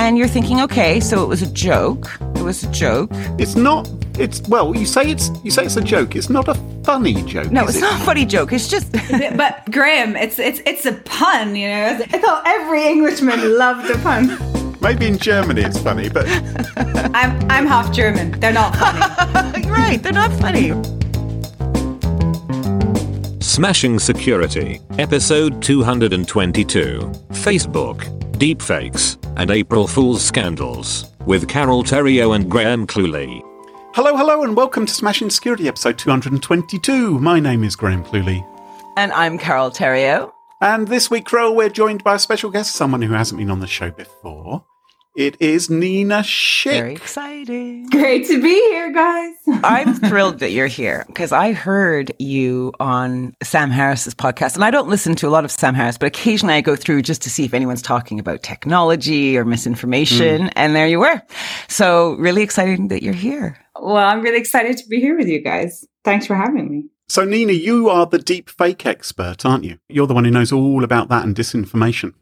and you're thinking, okay, so it was a joke. It was a joke. It's not. It's well. You say it's. You say it's a joke. It's not a funny joke. No, is it's it? not a funny joke. It's just but Graham, it's it's it's a pun, you know. I thought every Englishman loved a pun. Maybe in Germany it's funny, but I'm I'm half German. They're not funny. Right. They're not funny. Smashing Security, Episode 222 Facebook, Deepfakes, and April Fool's Scandals, with Carole Theriault and Graham Cluley. hello, hello, and welcome to Smashing Security episode 222. My name is Graham Cluley. And I'm Carole Theriault. And this week, Crow, we're joined by a special guest, someone who hasn't been on the show before. It is Nina Schick. Very exciting. Great to be here, guys. I'm thrilled that you're here because I heard you on Sam Harris's podcast. And I don't listen to a lot of Sam Harris, but occasionally I go through just to see if anyone's talking about technology or misinformation. Hmm. And there you were. So, really exciting that you're here. Well, I'm really excited to be here with you guys. Thanks for having me. So, Nina, you are the deep fake expert, aren't you? You're the one who knows all about that and disinformation.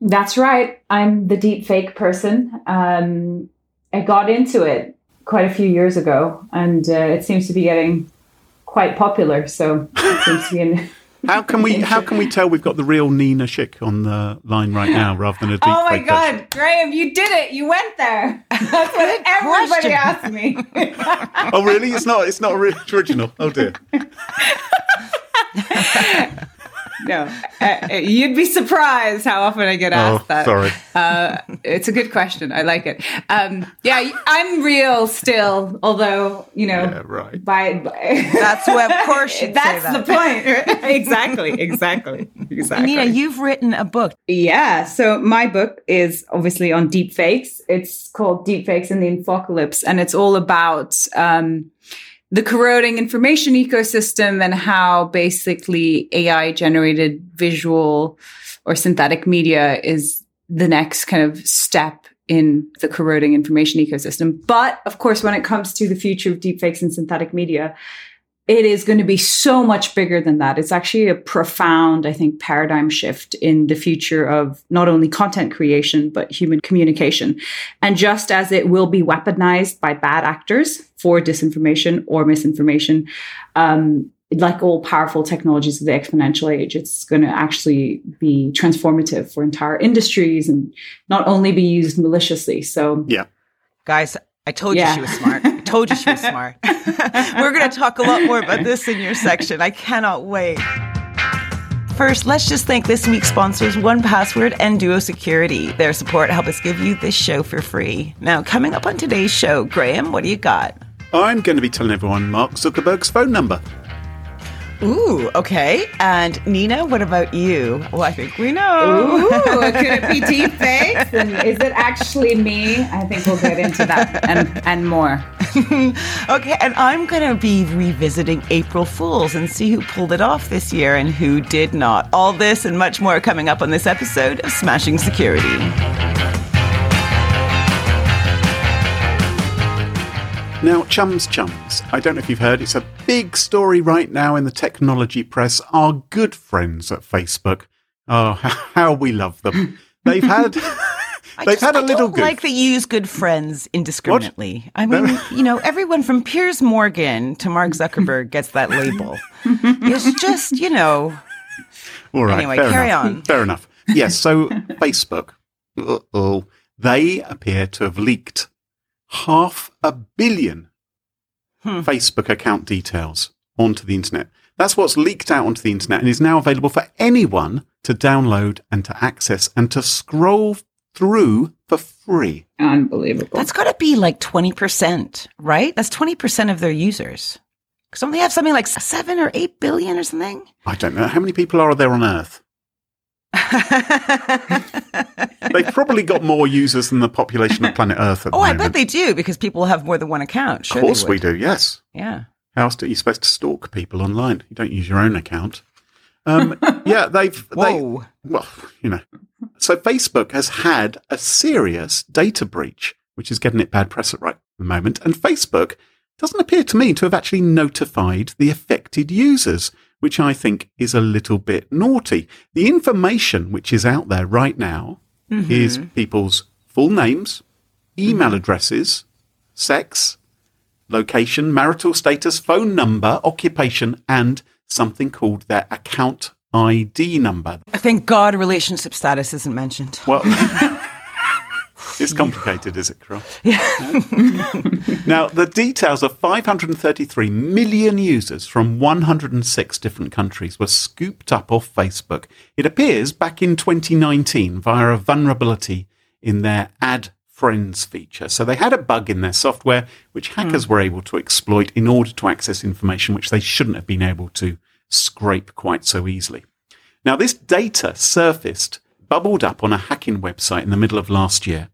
That's right. I'm the deep fake person. Um, I got into it quite a few years ago, and uh, it seems to be getting quite popular. So it seems to be in. How can we how can we tell we've got the real Nina Schick on the line right now rather than a deep fake. Oh my fake person? God, Graham, you did it! You went there. That's what everybody question. asked me. Oh really? It's not it's not ori- original. Oh dear. No, uh, you'd be surprised how often I get Oh, asked that. sorry. Uh, it's a good question. I like it. Um, yeah, I'm real still, although you know, Yeah, right. by, by That's what, of course, you'd say that's that. the point. exactly, exactly, exactly. Nina, you've written a book. Yeah. So my book is obviously on deep fakes. It's called Deep Fakes in the Infocalypse, and it's all about um, the corroding information ecosystem and how basically AI generated visual or synthetic media is the next kind of step in the corroding information ecosystem. But of course, when it comes to the future of deepfakes and synthetic media, it is going to be so much bigger than that. It's actually a profound, I think, paradigm shift in the future of not only content creation, but human communication. And just as it will be weaponized by bad actors for disinformation or misinformation, um, like all powerful technologies of the exponential age, it's going to actually be transformative for entire industries and not only be used maliciously. So, Yeah. Guys, I told Yeah. you she was smart. I told you she was smart. We're going to talk a lot more about this in your section. I cannot wait. First, let's just thank this week's sponsors, 1Password and Duo Security. Their support help us give you this show for free. Now, coming up on today's show, Graham, what do you got? I'm going to be telling everyone Mark Zuckerberg's phone number. Ooh, okay. And Nina, what about you? Well, I think we know. Ooh, could it be deep fakes? And is it actually me? I think we'll get into that and, and more. Okay, and I'm going to be revisiting April Fools and see who pulled it off this year and who did not. All this and much more coming up on this episode of Smashing Security. Now, chums, chums, I don't know if you've heard, it's a big story right now in the technology press. Our good friends at Facebook. Oh, how we love them. They've had. I They've just- had a I little don't good. like that you use good friends indiscriminately. I mean, you know, everyone from Piers Morgan to Mark Zuckerberg gets that label. it's just, you know, All right. Anyway, carry enough. on. Fair enough. Yes. So Facebook, uh-oh, they appear to have leaked half a billion Hmm. Facebook account details onto the internet. That's what's leaked out onto the internet and is now available for anyone to download and to access and to scroll through for free. Unbelievable. that's got to be like 20%, right? That's 20% of their users. Because don't they have something like seven or eight billion or something? I don't know how many people are there on Earth. They've probably got more users than the population of planet Earth at the oh, I bet they do because people have more than one account. Sure Of course we do. Yes. Yeah. How else are you supposed to stalk people online? You don't use your own account. Um, yeah, they've. They, Whoa. well, you know. So Facebook has had a serious data breach, which is getting it bad press at right the moment. And Facebook doesn't appear to me to have actually notified the affected users, which I think is a little bit naughty. The information which is out there right now Mm-hmm. is people's full names, email addresses, sex, location, marital status, phone number, occupation, and something called their account ID number. Thank God relationship status isn't mentioned. Well, it's complicated, is it, Carole? Yeah. Now, the details of 533 million users from 106 different countries were scooped up off Facebook. It appears back in 2019 via a vulnerability in their Add Friends feature. So they had a bug in their software which hackers hmm. were able to exploit in order to access information which they shouldn't have been able to scrape quite so easily. Now, this data surfaced, bubbled up on a hacking website in the middle of last year.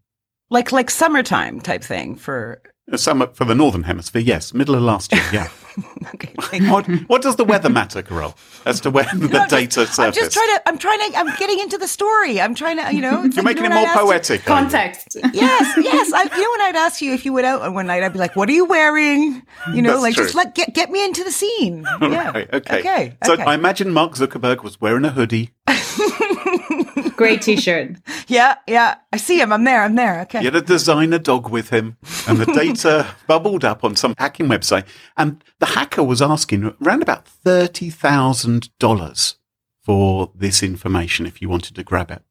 Like like summertime type thing for uh, Some for the northern hemisphere, yes, middle of last year, yeah. okay. what, what does the weather matter, Carole, as to where the data surfaced? I'm just trying to. I'm trying to. I'm getting into the story. I'm trying to. You know, You're like, making you it more when I'd ask you- poetic. you? Context. yes, yes. I, you know, when I'd ask you if you went out on one night, I'd be like, "What are you wearing?" You know, That's like just true. let get get me into the scene. Yeah. Right, okay. Okay. So okay. I imagine Mark Zuckerberg was wearing a hoodie. Great t-shirt. yeah, yeah. I see him. I'm there. I'm there. Okay. He had a designer dog with him, and the data bubbled up on some hacking website. And the hacker was asking around about thirty thousand dollars for this information if you wanted to grab it.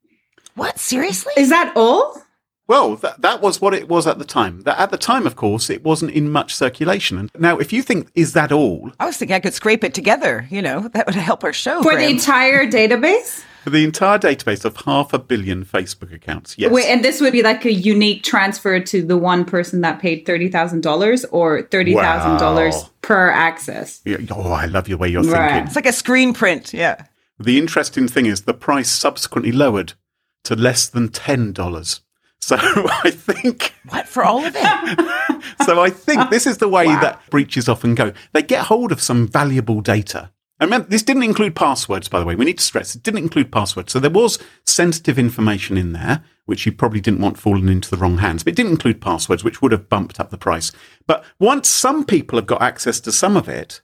What? Seriously? Is that all? Well, that, that was what it was at the time. That at the time, of course, it wasn't in much circulation. And now, if you think, is that all? I was thinking I could scrape it together. You know, that would help our show. For the entire database? For the entire database of half a billion Facebook accounts, yes. Wait, and this would be like a unique transfer to the one person that paid thirty thousand dollars or thirty thousand dollars Wow. per access. Yeah, Oh, I love your way you're Right. thinking. it's like a screen print. Yeah. The interesting thing is the price subsequently lowered to less than ten dollars. So I think What for all of it? so I think this is the way that breaches often go. They get hold of some valuable data. And remember, this didn't include passwords, by the way. We need to stress it didn't include passwords. So there was sensitive information in there, which you probably didn't want falling into the wrong hands. But it didn't include passwords, which would have bumped up the price. But once some people have got access to some of it,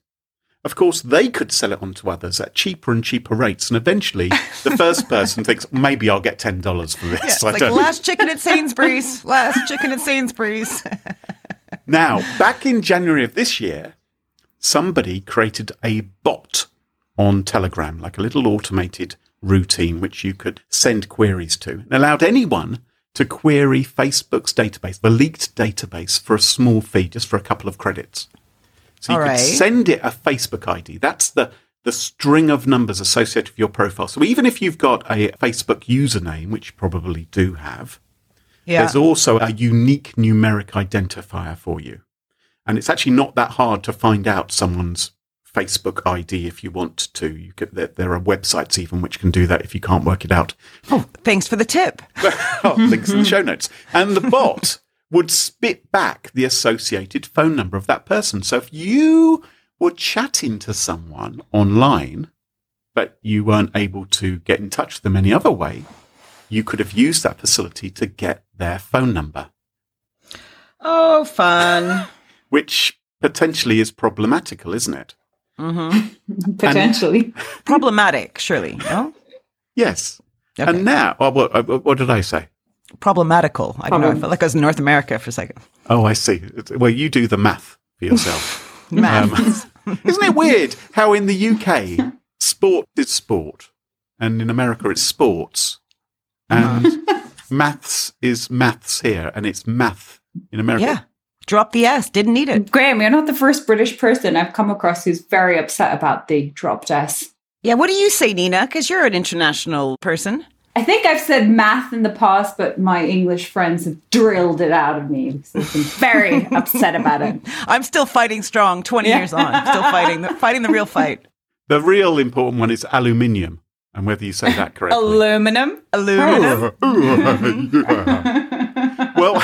of course, they could sell it on to others at cheaper and cheaper rates. And eventually, the first person thinks, maybe I'll get $10 for this. Yeah, it's I like don't- last chicken at Sainsbury's. Last chicken at Sainsbury's. Now, back in January of this year, somebody created a bot on Telegram, like a little automated routine which you could send queries to, and allowed anyone to query Facebook's database, the leaked database, for a small fee, just for a couple of credits. So you All could right. send it a Facebook ID. That's the the string of numbers associated with your profile. So even if you've got a Facebook username, which you probably do have, Yeah. there's also a unique numeric identifier for you. And it's actually not that hard to find out someone's Facebook ID if you want to. You could, there, there are websites even which can do that if you can't work it out. Oh, thanks for the tip. Oh, links in the show notes. And the bot would spit back the associated phone number of that person. So if you were chatting to someone online, but you weren't able to get in touch with them any other way, you could have used that facility to get their phone number. Oh, fun. which potentially is problematical, isn't it? Mm-hmm. Potentially. Problematic, surely. No? Yes. Okay. And now, oh, what, uh, what did I say? Problematical. I don't know. I felt like I was in North America for a second. Oh, I see. Well, you do the math for yourself. Math. Um, isn't it weird how in the UK, sport is sport, and in America, it's sports, and maths is maths here, and it's math in America? yeah. Drop the S. Didn't need it. Graham, you're not the first British person I've come across who's very upset about the dropped S. Yeah. What do you say, Nina? Because you're an international person. I think I've said math in the past, but my English friends have drilled it out of me. because They've been very upset about it. I'm still fighting strong 20 Yeah. years on. Still fighting the, fighting the real fight. The real important one is aluminium, and whether you say that correctly. Aluminum. Aluminum. well,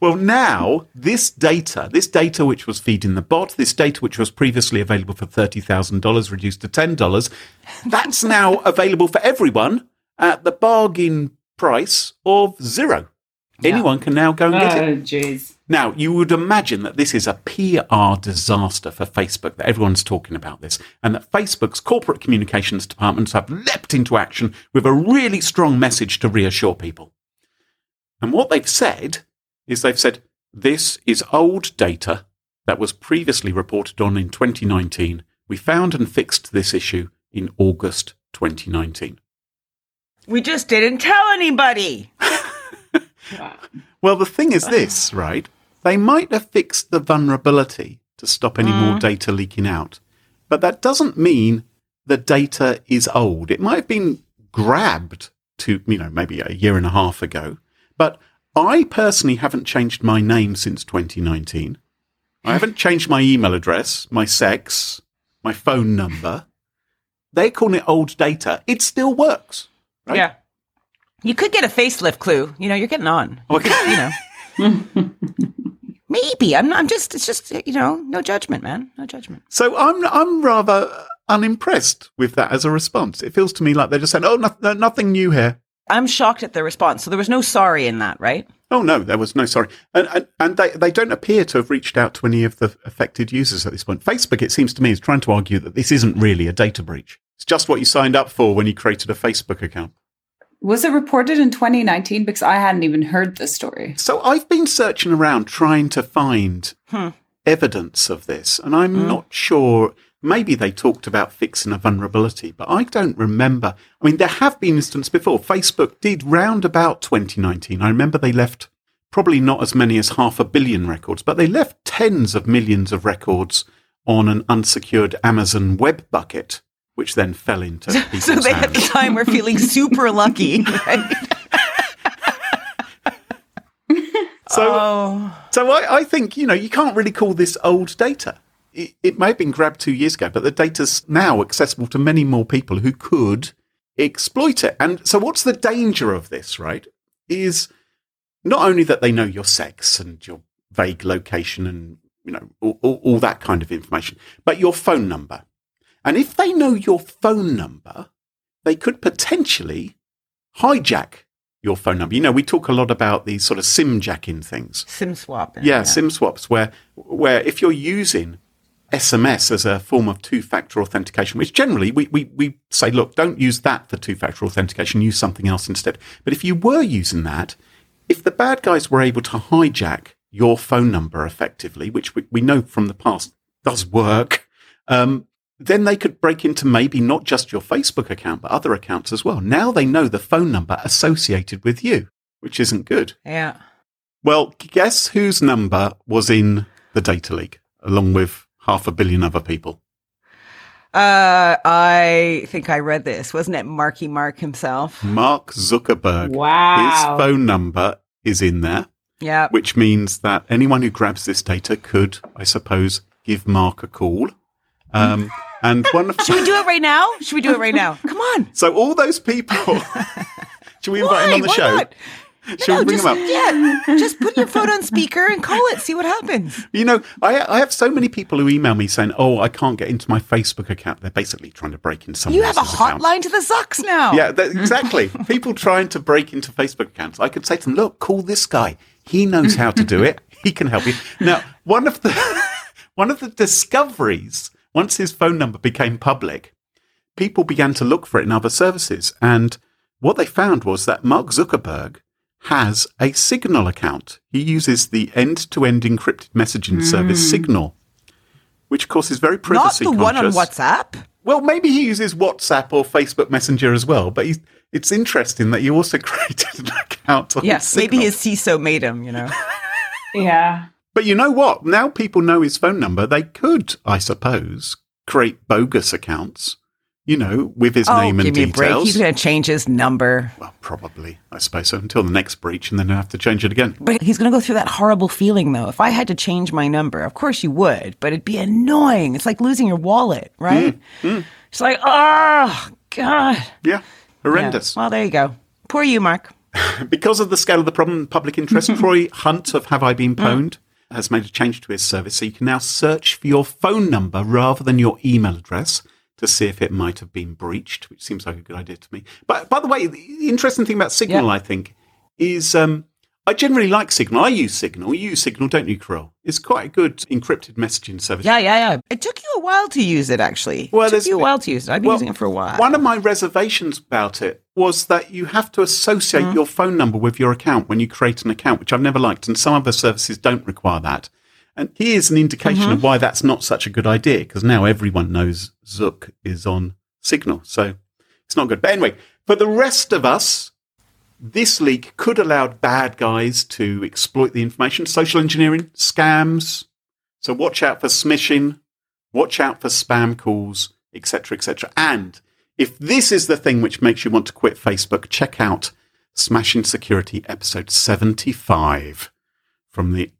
well, now this data, this data which was feeding the bot, this data which was previously available for thirty thousand dollars, reduced to ten dollars, that's now available for everyone at the bargain price of zero. Anyone can now go and get it. Oh, jeez. Now, you would imagine that this is a PR disaster for Facebook, that everyone's talking about this, and that Facebook's corporate communications departments have leapt into action with a really strong message to reassure people. And what they've said is they've said this is old data that was previously reported on in 2019. We found and fixed this issue in August 2019. We just didn't tell anybody. Well, the thing is this, right? They might have fixed the vulnerability to stop any more mm. data leaking out, but that doesn't mean the data is old. It might have been grabbed to, you know, maybe a year and a half ago, but I personally haven't changed my name since 2019. I haven't changed my email address, my sex, my phone number. They're calling it old data. It still works. Right? Yeah. You could get a facelift clue. You know, you're getting on. Okay. You know. Maybe. I'm not, I'm just it's just you know, no judgment, man. No judgment. So I'm I'm rather unimpressed with that as a response. It feels to me like they're just saying, "Oh, no, nothing new here." I'm shocked at the response. So there was no sorry in that, right? Oh no, there was no sorry, and and, and they, they don't appear to have reached out to any of the affected users at this point. Facebook, it seems to me, is trying to argue that this isn't really a data breach. It's just what you signed up for when you created a Facebook account. Was it reported in 2019? Because I hadn't even heard this story. So I've been searching around trying to find Hmm. evidence of this, and I'm not sure. Maybe they talked about fixing a vulnerability, but I don't remember. I mean, there have been instances before. Facebook did round about 2019. I remember they left probably not as many as half a billion records, but they left tens of millions of records on an unsecured Amazon web bucket, which then fell into people's So they at the hands. time were feeling super lucky. Right? So oh. So I, I think, you know, you can't really call this old data. It, it may have been grabbed two years ago, but the data's now accessible to many more people who could exploit it. And so what's the danger of this, right? Is not only that they know your sex and your vague location and, you know, all, all, all that kind of information, but your phone number. And if they know your phone number, they could potentially hijack your phone number. You know, we talk a lot about these sort of SIM jacking things. Sim swap. Yeah, SIM swaps, where where if you're using SMS as a form of two-factor authentication, which generally we, we, we say, look, don't use that for two-factor authentication, use something else instead. But if you were using that, if the bad guys were able to hijack your phone number effectively, which we, we know from the past does work, um, then they could break into maybe not just your Facebook account, but other accounts as well. Now they know the phone number associated with you, which isn't good. Yeah. Well, guess whose number was in the data leak, along with half a billion other people? Uh, I think I read this. Wasn't it Marky Mark himself? Mark Zuckerberg. Wow. His phone number is in there, Yeah. which means that anyone who grabs this data could, I suppose, give Mark a call. Um, and one of Should we do it right now? Should we do it right now? Come on. so all those people. Should we invite Why? him on the Why show? not? Should No, we bring just, him up? Yeah, just put your phone on speaker and call it. See what happens. You know, I, I have so many people who email me saying, "Oh, I can't get into my Facebook account." They're basically trying to break into someone You have a account. hotline to the Zucks now. Yeah, exactly. People trying to break into Facebook accounts. I could say to them, look, call this guy. He knows how to do it. He can help you. Now, one of the one of the discoveries, once his phone number became public, people began to look for it in other services. And what they found was that Mark Zuckerberg has a Signal account. He uses the end-to-end encrypted messaging service hmm. Signal, which of course is very privacy Not privacy the one on. WhatsApp. Well, maybe he uses WhatsApp or Facebook Messenger as well, but he's, it's interesting that you also created an account on Yes, maybe Signal. his CISO made him, you know. Yeah. But you know what? Now people know his phone number. They could, I suppose, create bogus accounts, you know, with his oh, name and give me a break. details. He's going to change his number. well, probably, I suppose so, until the next breach, and then I have to change it again. But he's going to go through that horrible feeling, though. If I had to change my number, of course you would, but it'd be annoying. It's like losing your wallet, right? Mm, It's like, oh, God. Yeah, horrendous. Yeah. Well, there you go. Poor you, Mark. Because of the scale of the problem, public interest, Troy Hunt of Have I Been Pwned has made a change to his service. So you can now search for your phone number rather than your email address to see if it might have been breached, which seems like a good idea to me. But by the way, the interesting thing about Signal, Yeah. I think, is um, I generally like Signal. I use Signal. You use Signal, don't you, Carole? It's quite a good encrypted messaging service. Yeah, yeah, yeah. It took you a while to use it, actually. Well, it took there's- you a while to use it. I've been Well, using it for a while. One of my reservations about it was that you have to associate Mm-hmm. your phone number with your account when you create an account, which I've never liked, and some other services don't require that. And here's an indication Mm-hmm. of why that's not such a good idea, because now everyone knows Zuck is on Signal. So it's not good. But anyway, for the rest of us, this leak could allow bad guys to exploit the information, social engineering, scams. So watch out for smishing, watch out for spam calls, etc., etc. And if this is the thing which makes you want to quit Facebook, check out Smashing Security episode 75 from the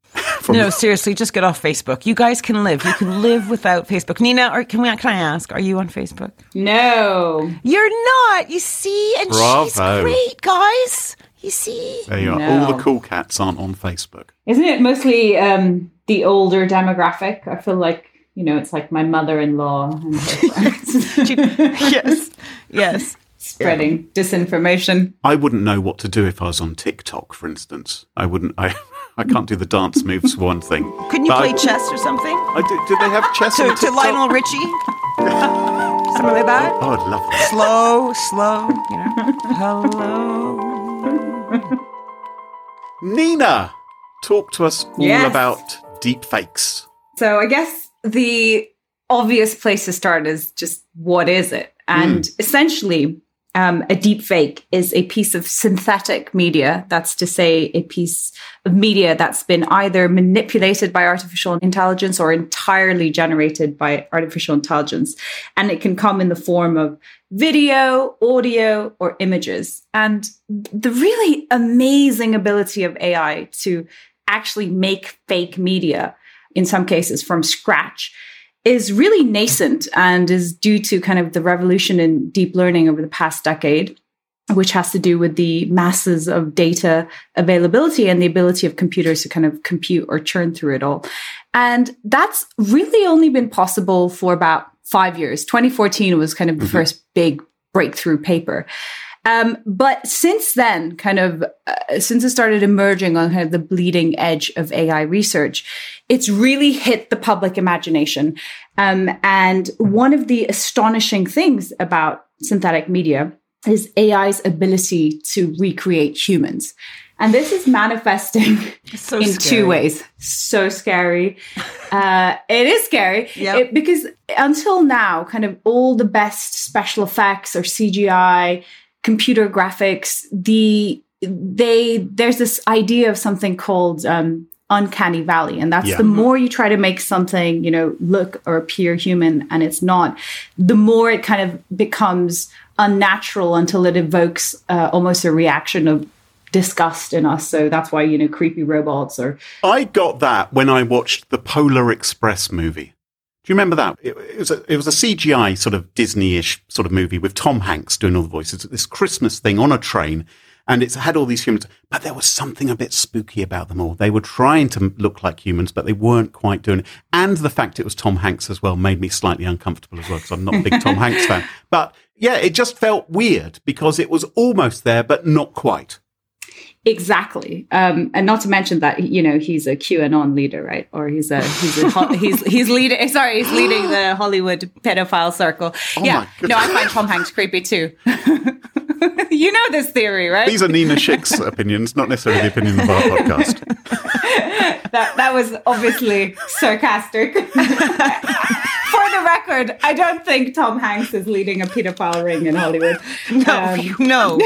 from no, seriously, just get off Facebook. You guys can live. You can live without Facebook. Nina, or can we? Can I ask? Are you on Facebook? No. You're not. You see, and she's great, guys. You see. there you are. No. All the cool cats aren't on Facebook. Isn't it mostly um, the older demographic? I feel like, you know, it's like my mother in law and yes, yes. spreading disinformation. I wouldn't know what to do if I was on TikTok, for instance. I wouldn't. I I can't do the dance moves for one thing. Couldn't you But play I, chess or something? I do, do they have chess To, on to Lionel Richie? Something like that? Oh, I'd love that. Slow, slow, you know. Hello. Nina, talk to us all Yes. about deep fakes. So I guess the obvious place to start is just what is it? And hmm. essentially, um, a deep fake is a piece of synthetic media. That's to say, a piece of media that's been either manipulated by artificial intelligence or entirely generated by artificial intelligence. And it can come in the form of video, audio, or images. And the really amazing ability of AI to actually make fake media, in some cases from scratch, is really nascent and is due to kind of the revolution in deep learning over the past decade, which has to do with the masses of data availability and the ability of computers to kind of compute or churn through it all. And that's really only been possible for about five years. 2014 was kind of the mm-hmm. first big breakthrough paper. Um, but since then, kind of uh, since it started emerging on kind of the bleeding edge of AI research, it's really hit the public imagination. Um, and one of the astonishing things about synthetic media is AI's ability to recreate humans. And this is manifesting So in scary. two ways. So scary. Uh, it is scary Yep. It- because until now, kind of all the best special effects or CGI, computer graphics, the they there's this idea of something called um, uncanny valley, and that's Yeah. the more you try to make something you know look or appear human, and it's not, the more it kind of becomes unnatural until it evokes uh, almost a reaction of disgust in us. So that's why you know creepy robots or I got that when I watched the Polar Express movie. Do you remember that? It, it was a, it was a CGI sort of Disney-ish sort of movie with Tom Hanks doing all the voices. This Christmas thing on a train, and it's had all these humans, but there was something a bit spooky about them all. They were trying to look like humans, but they weren't quite doing it. And the fact it was Tom Hanks as well made me slightly uncomfortable as well because I'm not a big Tom Hanks fan. But yeah, it just felt weird because it was almost there, but not quite. Exactly, um, and not to mention that you know he's a QAnon leader, right? Or he's a he's a, ho- he's he's leading. Sorry, he's leading the Hollywood pedophile circle. Oh yeah, no, I find Tom Hanks creepy too. you know this theory, right? These are Nina Schick's opinions, not necessarily the opinion of our podcast. that that was obviously sarcastic. For the record, I don't think Tom Hanks is leading a pedophile ring in Hollywood. Um, no.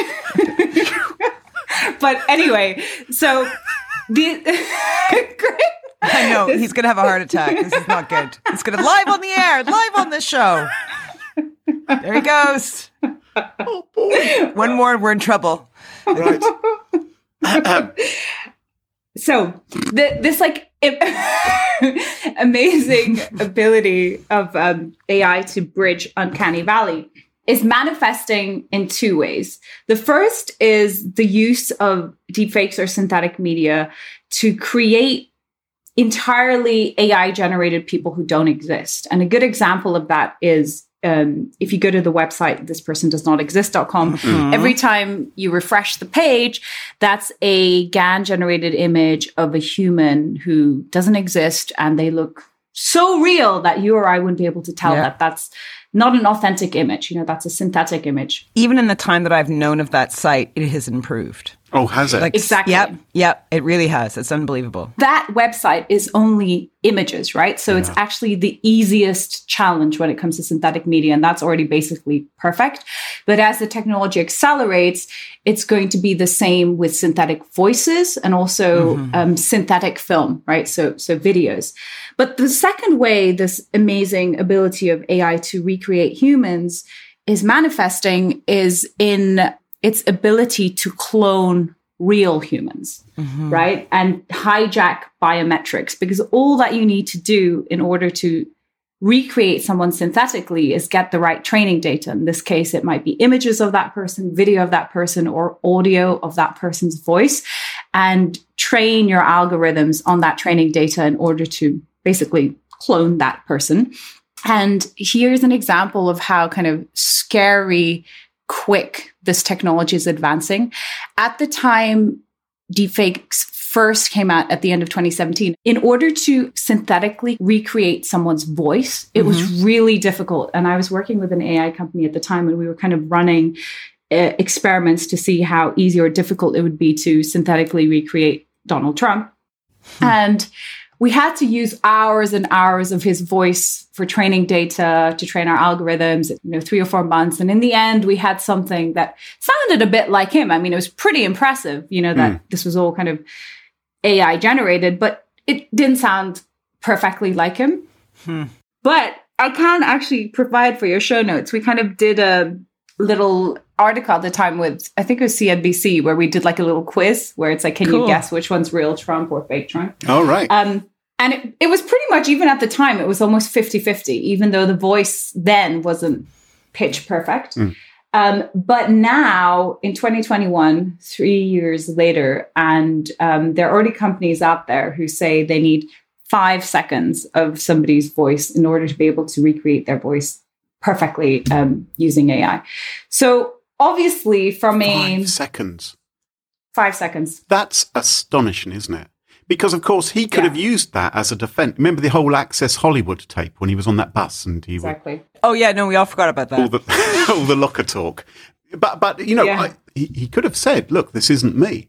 But anyway, so the I know he's gonna have a heart attack. This is not good. It's gonna live on the air, live on this show. There he goes. Oh boy. One more, and we're in trouble. Right. so the, this like amazing ability of um, AI to bridge uncanny valley is manifesting in two ways. The first is the use of deepfakes or synthetic media to create entirely AI generated people who don't exist. And a good example of that is um, if you go to the website this person does not exist.com Mhm. every time you refresh the page that's a GAN generated image of a human who doesn't exist and they look so real that you or i wouldn't be able to tell Yeah. that that's not an authentic image you know that's a synthetic image Even in the time that I've known of that site, it has improved. Oh, has it? Like Exactly. Yep, yep, it really has. It's unbelievable. that website is only images, right? So it's actually the easiest challenge when it comes to synthetic media, and that's already basically perfect. But as the technology accelerates, it's going to be the same with synthetic voices and also um, synthetic film, right? So so videos. But the second way this amazing ability of AI to recreate humans is manifesting is in its ability to clone real humans mm-hmm. right? And hijack biometrics because all that you need to do in order to recreate someone synthetically is get the right training data. In this case, it might be images of that person, video of that person, or audio of that person's voice, and train your algorithms on that training data in order to basically clone that person. And here's an example of how kind of scary quick this technology is advancing. At the time deepfakes first came out at the end of 2017, in order to synthetically recreate someone's voice, it was really difficult. And I was working with an AI company at the time, and we were kind of running uh, experiments to see how easy or difficult it would be to synthetically recreate Donald Trump. And we had to use hours and hours of his voice for training data to train our algorithms, you know, three or four months. And in the end, we had something that sounded a bit like him. I mean, it was pretty impressive, you know, that this was all kind of AI generated, but it didn't sound perfectly like him. But I can actually provide for your show notes. We kind of did a little article at the time with, I think it was CNBC, where we did like a little quiz where it's like, can Cool. you guess which one's real Trump or fake Trump? All right. Um, and it, it was pretty much, even at the time, it was almost 50 50, even though the voice then wasn't pitch perfect. Um, but now in 2021, three years later, and um, there are already companies out there who say they need five seconds of somebody's voice in order to be able to recreate their voice perfectly um, using AI. So obviously, from a Five seconds. five seconds, That's astonishing, isn't it? Because of course he could Yeah. have used that as a defense. Remember the whole Access Hollywood tape when he was on that bus and he would exactly. Oh yeah, no, we all forgot about all that. the all the locker talk. But but you know Yeah. I, he, he could have said, "Look, this isn't me.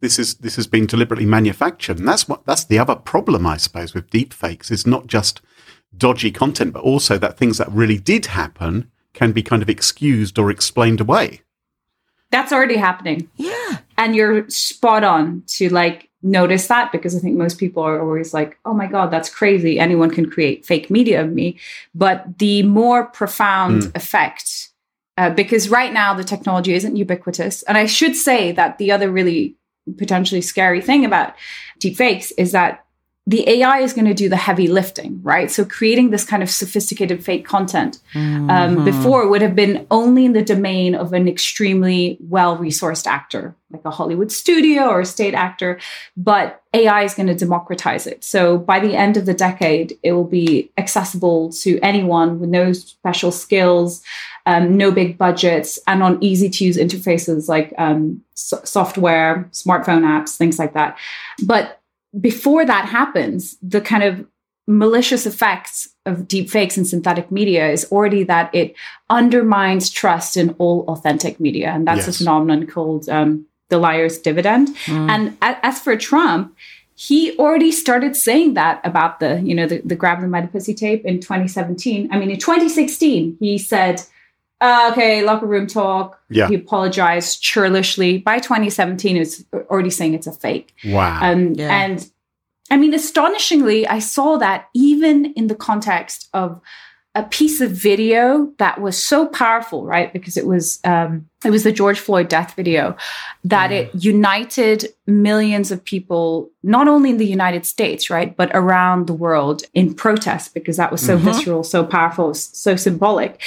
This is this has been deliberately manufactured." And that's what that's the other problem, I suppose, with deepfakes is not just dodgy content, but also that things that really did happen can be kind of excused or explained away. That's already happening. Yeah. and you're spot on to like notice that because I think most people are always like, oh my God, that's crazy. Anyone can create fake media of me. But the more profound effect, uh, because right now the technology isn't ubiquitous. And I should say that the other really potentially scary thing about deepfakes is that the AI is going to do the heavy lifting, right? So creating this kind of sophisticated fake content um, before would have been only in the domain of an extremely well resourced actor, like a Hollywood studio or a state actor. But AI is going to democratize it. So by the end of the decade, it will be accessible to anyone with no special skills, um, no big budgets, and on easy to use interfaces like um, so- software, smartphone apps, things like that. But before that happens, the kind of malicious effects of deepfakes and synthetic media is already that it undermines trust in all authentic media. And that's a phenomenon called um, the liar's dividend. And a- as for Trump, he already started saying that about the, you know, the, the grab the pussy tape in 2017. I mean, in 2016, he said, uh, okay, locker room talk. Yeah. He apologized churlishly. By 2017, he was already saying it's a fake. Wow. Um, Yeah. And I mean, astonishingly, I saw that even in the context of a piece of video that was so powerful, right? Because it was um, it was the George Floyd death video that it united millions of people, not only in the United States, right, but around the world in protest because that was so visceral, so powerful, so symbolic.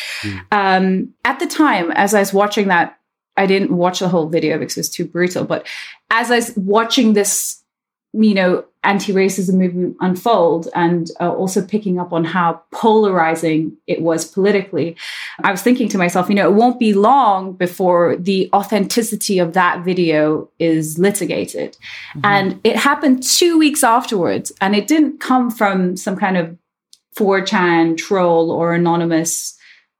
Um, at the time, as I was watching that, I didn't watch the whole video because it was too brutal. But as I was watching this you know anti-racism movement unfold and uh, also picking up on how polarizing it was politically. I was thinking to myself you know it won't be long before the authenticity of that video is litigated. Mm-hmm. and it happened two weeks afterwards and it didn't come from some kind of 4chan troll or anonymous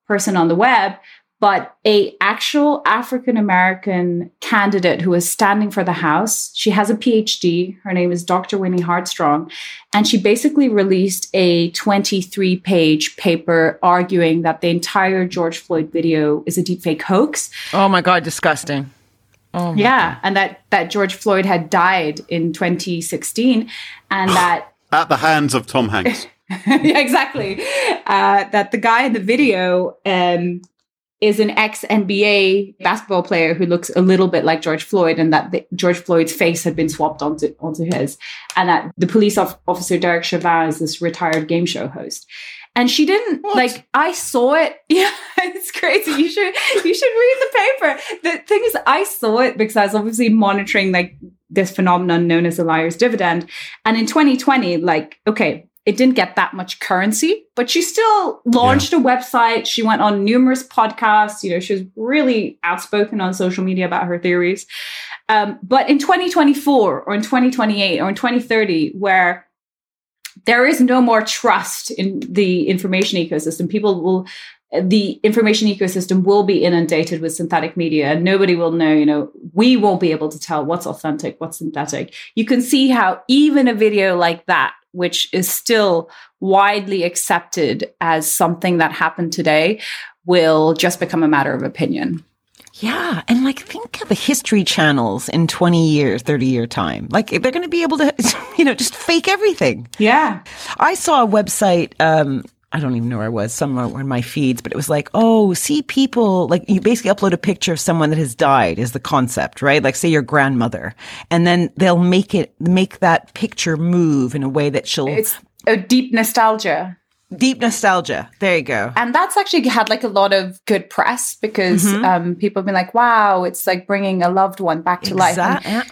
person on the web but a actual African American candidate who is standing for the House. She has a PhD. Her name is Dr. Winnie Heartstrong. And she basically released a 23 page paper arguing that the entire George Floyd video is a deepfake hoax. Oh my God, disgusting. Oh yeah. God. And that, that George Floyd had died in 2016 and that. At the hands of Tom Hanks. yeah, exactly. Uh, that the guy in the video um, is an ex NBA basketball player who looks a little bit like George Floyd, and that the, George Floyd's face had been swapped onto onto his, and that the police officer Derek Chauvin is this retired game show host. And she didn't what? like. I saw it. Yeah, it's crazy. You should you should read the paper. The thing is, I saw it because I was obviously monitoring like this phenomenon known as the liar's dividend. And in 2020, like, okay, it didn't get that much currency, but she still launched yeah. a website. She went on numerous podcasts. You know, she was really outspoken on social media about her theories. Um, but in 2024 or in 2028 or in 2030, where there is no more trust in the information ecosystem, people will the information ecosystem will be inundated with synthetic media and nobody will know you know we won't be able to tell what's authentic what's synthetic you can see how even a video like that which is still widely accepted as something that happened today, will just become a matter of opinion. Yeah. And like, think of the history channels in 20 years, 30 year time. Like, they're going to be able to, you know, just fake everything. Yeah. I saw a website, um, I don't even know where I was, somewhere in my feeds, but it was like, oh, see people, like you basically upload a picture of someone that has died is the concept, right? Like say your grandmother. And then they'll make it, make that picture move in a way that she'll. It's a deep nostalgia. Deep nostalgia. There you go. And that's actually had like a lot of good press because mm-hmm. um, people have been like, wow, it's like bringing a loved one back to life. And,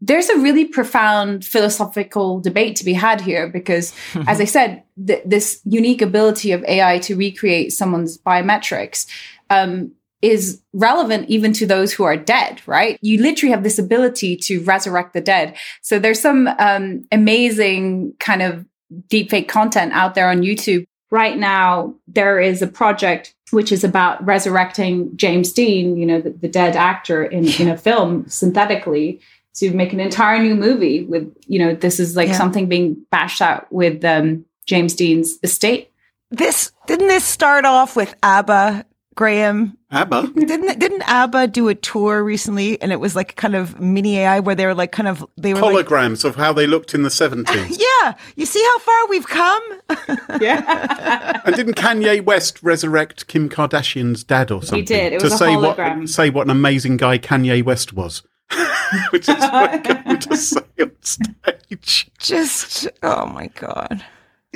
there's a really profound philosophical debate to be had here because, as I said, th- this unique ability of AI to recreate someone's biometrics um, is relevant even to those who are dead, right? You literally have this ability to resurrect the dead. So there's some um, amazing kind of deepfake content out there on YouTube. Right now, there is a project which is about resurrecting James Dean, you know, the, the dead actor in, in a film synthetically to make an entire new movie with you know this is like yeah. something being bashed out with um, James Dean's estate. This didn't this start off with ABBA, Graham? ABBA didn't didn't ABBA do a tour recently, and it was like kind of mini AI where they were like kind of they were holograms like, of how they looked in the seventies. yeah, you see how far we've come. yeah. and didn't Kanye West resurrect Kim Kardashian's dad or something? He did. It was to a say hologram. what say what an amazing guy Kanye West was. which is what I'm to say on stage. Just, oh my God.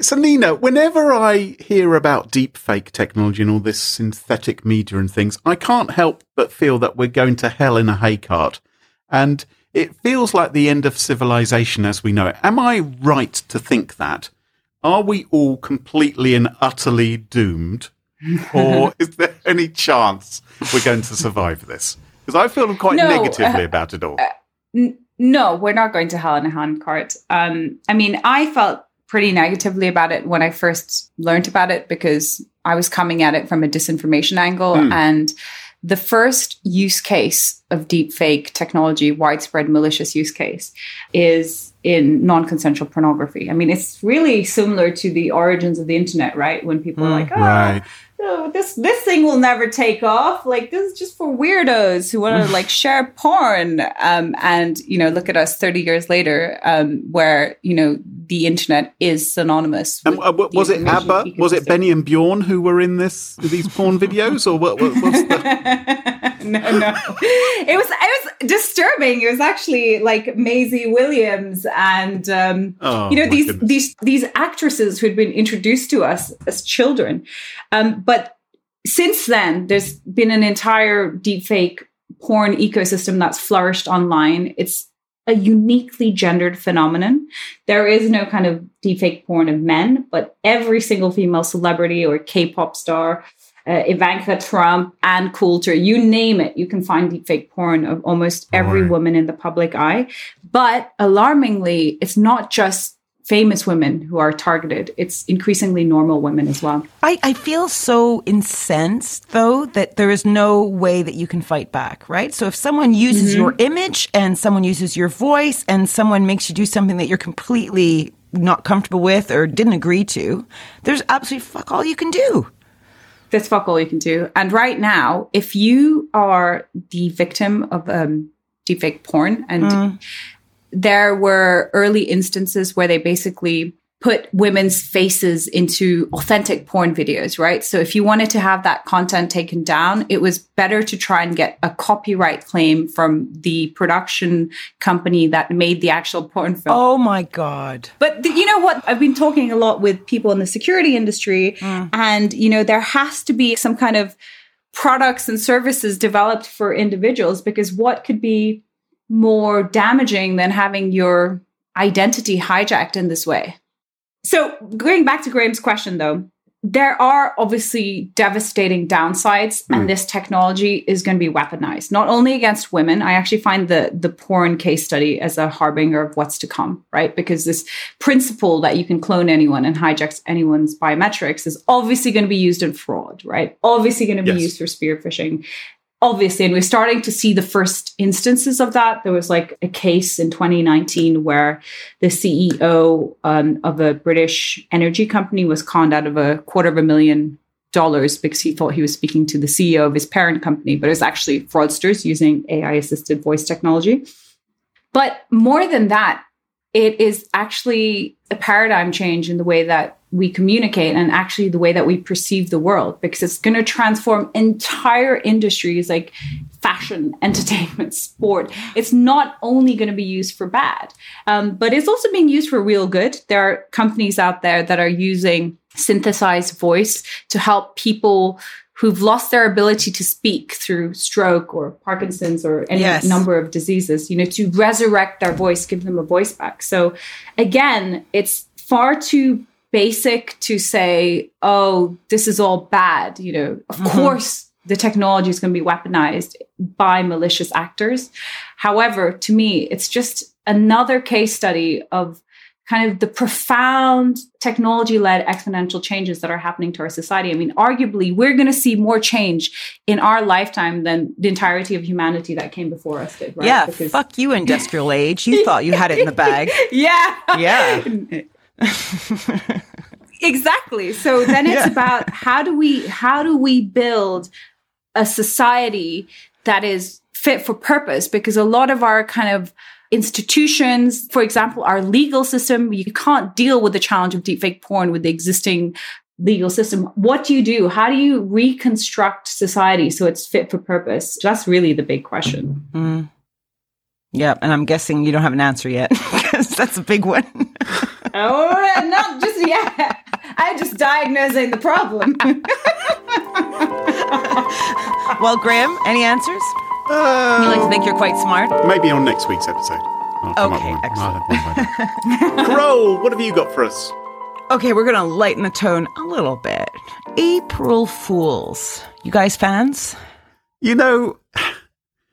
So, Nina, whenever I hear about deepfake technology and all this synthetic media and things, I can't help but feel that we're going to hell in a haycart. And it feels like the end of civilization as we know it. Am I right to think that? Are we all completely and utterly doomed? or is there any chance we're going to survive this? Because I feel quite no, negatively uh, about it all. Uh, n- no, we're not going to hell in a handcart. Um, I mean, I felt pretty negatively about it when I first learned about it because I was coming at it from a disinformation angle. Mm. And the first use case of deepfake technology, widespread malicious use case, is in non-consensual pornography. I mean, it's really similar to the origins of the internet, right? When people mm, are like, "Oh, right oh, this this thing will never take off. Like this is just for weirdos who want to like share porn. Um, and you know, look at us thirty years later, um, where you know the internet is synonymous. And, uh, was it ABBA? Was it Benny and Bjorn who were in this these porn videos, or what? what what's the? no, no. It was it was disturbing. It was actually like Maisie Williams and um, oh, you know these goodness. these these actresses who had been introduced to us as children. Um, but since then, there's been an entire deepfake porn ecosystem that's flourished online. It's a uniquely gendered phenomenon. There is no kind of deepfake porn of men, but every single female celebrity or K-pop star, uh, Ivanka Trump, Ann Coulter, you name it, you can find deepfake porn of almost every Right. woman in the public eye. But alarmingly, it's not just famous women who are targeted. It's increasingly normal women as well. I, I feel so incensed, though, that there is no way that you can fight back, right? So if someone uses your image and someone uses your voice and someone makes you do something that you're completely not comfortable with or didn't agree to, there's absolutely fuck all you can do. That's fuck all you can do. And right now, if you are the victim of um, deepfake porn, and there were early instances where they basically put women's faces into authentic porn videos, right? So if you wanted to have that content taken down, it was better to try and get a copyright claim from the production company that made the actual porn film. Oh my God. But th- you know what? I've been talking a lot with people in the security industry, mm. and you know there has to be some kind of products and services developed for individuals because what could be more damaging than having your identity hijacked in this way? So, going back to Graham's question, though, there are obviously devastating downsides, and hmm. this technology is going to be weaponized not only against women. I actually find the the porn case study as a harbinger of what's to come, right? Because this principle that you can clone anyone and hijack anyone's biometrics is obviously going to be used in fraud, right? Obviously going to be Yes. used for spear phishing obviously, and we're starting to see the first instances of that. There was like a case in 2019 where the CEO um, of a British energy company was conned out of a quarter of a million dollars because he thought he was speaking to the CEO of his parent company, but it was actually fraudsters using AI assisted voice technology. But more than that, it is actually a paradigm change in the way that we communicate and actually the way that we perceive the world because it's going to transform entire industries like fashion, entertainment, sport. It's not only going to be used for bad, um, but it's also being used for real good. There are companies out there that are using synthesized voice to help people who've lost their ability to speak through stroke or Parkinson's or any Yes. number of diseases, you know, to resurrect their voice, give them a voice back. So again, it's far too basic to say, oh, this is all bad. You know, of mm-hmm. course the technology is going to be weaponized by malicious actors. However, to me, it's just another case study of kind of the profound technology led exponential changes that are happening to our society. I mean, arguably, we're going to see more change in our lifetime than the entirety of humanity that came before us did, right? Yeah, Because- fuck you, industrial age. You thought you had it in the bag. yeah. Yeah. exactly so then it's Yeah. about how do we how do we build a society that is fit for purpose because a lot of our kind of institutions for example our legal system you can't deal with the challenge of deepfake porn with the existing legal system what do you do how do you reconstruct society so it's fit for purpose that's really the big question Mm. Yeah, and I'm guessing you don't have an answer yet because that's a big one. Oh not just yet i'm just diagnosing the problem well, Graham, any answers? Uh, You like to think you're quite smart? maybe on next week's episode. I'll Okay, excellent. I'll have one by then. Carole, what have you got for us? Okay, we're going to lighten the tone a little bit. April Fools. You guys fans? You know,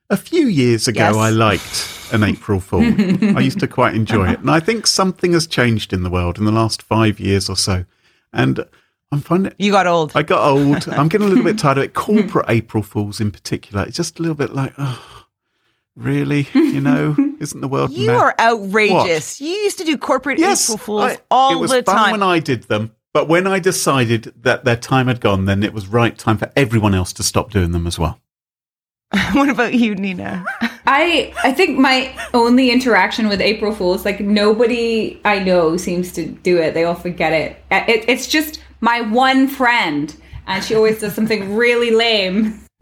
a few years ago, Yes. I liked an April Fool. I used to quite enjoy it. And I think something has changed in the world in the last five years or so. And I'm finding You got old. I got old. I'm getting a little bit tired of it. Corporate April Fools in particular. It's just a little bit like, oh, really? You know, isn't the world You mad? are outrageous. You used to do corporate yes, April Fools I- all it was the fun time. when I did them. But when I decided that their time had gone, then it was right time for everyone else to stop doing them as well. what about you, Nina? I I think my only interaction with April Fools, like nobody I know seems to do it. They all forget it. Uh, it it's just my one friend, and she always does something really lame.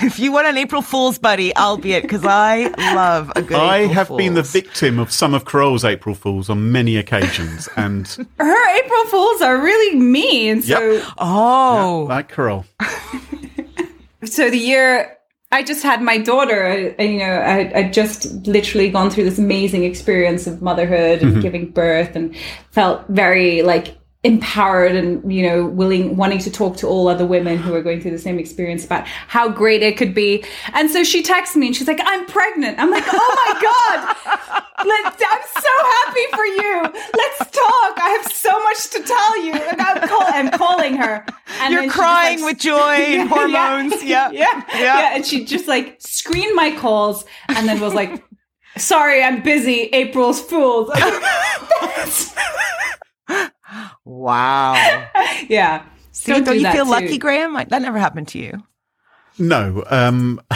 if you want an April Fool's buddy, I'll be it because I love a good I April have been the victim of some of Carole's April Fools on many occasions, and Her April Fools are really mean. So Yep. Oh. like Carole, so the year I just had my daughter, uh, you know, I, I just literally gone through this amazing experience of motherhood and giving birth and felt very like empowered and you know willing wanting to talk to all other women who are going through the same experience about how great it could be. And so she texts me and she's like i'm pregnant. I'm like oh my god Let, i'm so happy for you let's talk i have so much to tell you and i'm, call, I'm calling her and You're then she just, crying like, with joy and hormones. Yeah. yeah, yeah, And she just like screened my calls and then was like, "Sorry, I'm busy. April's Fools." I was like, Wow. yeah. See, Don't don't, do you feel too. lucky, Graham? Like, That never happened to you. No, um,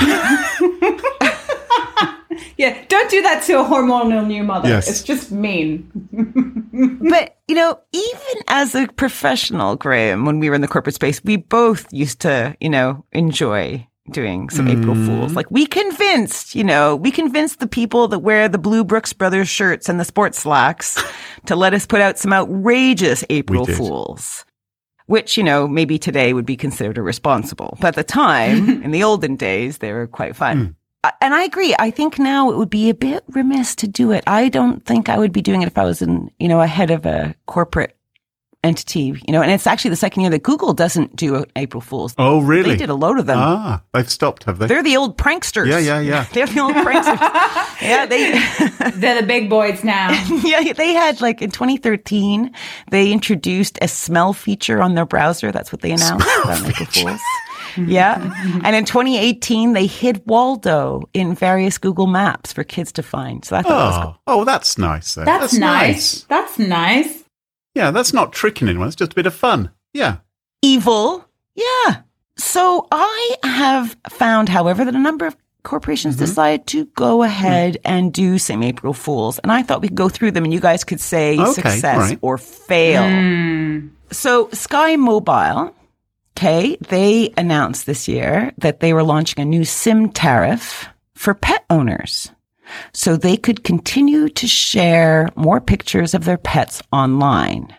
Yeah, don't do that to a hormonal new mother. Yes. It's just mean. But, you know, even as a professional, Graham, when we were in the corporate space, we both used to, you know, enjoy doing some April Fools. Like we convinced, you know, we convinced the people that wear the blue Brooks Brothers shirts and the sports slacks to let us put out some outrageous April. Fools. Which, you know, maybe today would be considered irresponsible. But at the time, in the olden days, they were quite fun. Uh, And I agree. I think now it would be a bit remiss to do it. I don't think I would be doing it if I was in, you know, a head of a corporate entity, you know, and it's actually the second year that Google doesn't do April Fools. oh, really? They did a load of them. Ah, they've stopped, have they? They're the old pranksters. Yeah, yeah, yeah. They're the old pranksters. yeah, they, They're the big boys now. yeah, they had like in 2013, they introduced a smell feature on their browser. That's what they announced about April Fools. Yeah. And in 2018, they hid Waldo in various Google Maps for kids to find. So I thought that was cool. Oh, oh, that's nice. Then. That's, nice. That's nice. Yeah, that's not tricking anyone. It's just a bit of fun. Yeah. evil. Yeah. So I have found, however, that a number of corporations Mm-hmm. decide to go ahead and do some April Fools. And I thought we could go through them and you guys could say Okay, success right. or fail. Mm. So Sky Mobile, okay, they announced this year that they were launching a new SIM tariff for pet owners. So they could continue to share more pictures of their pets online.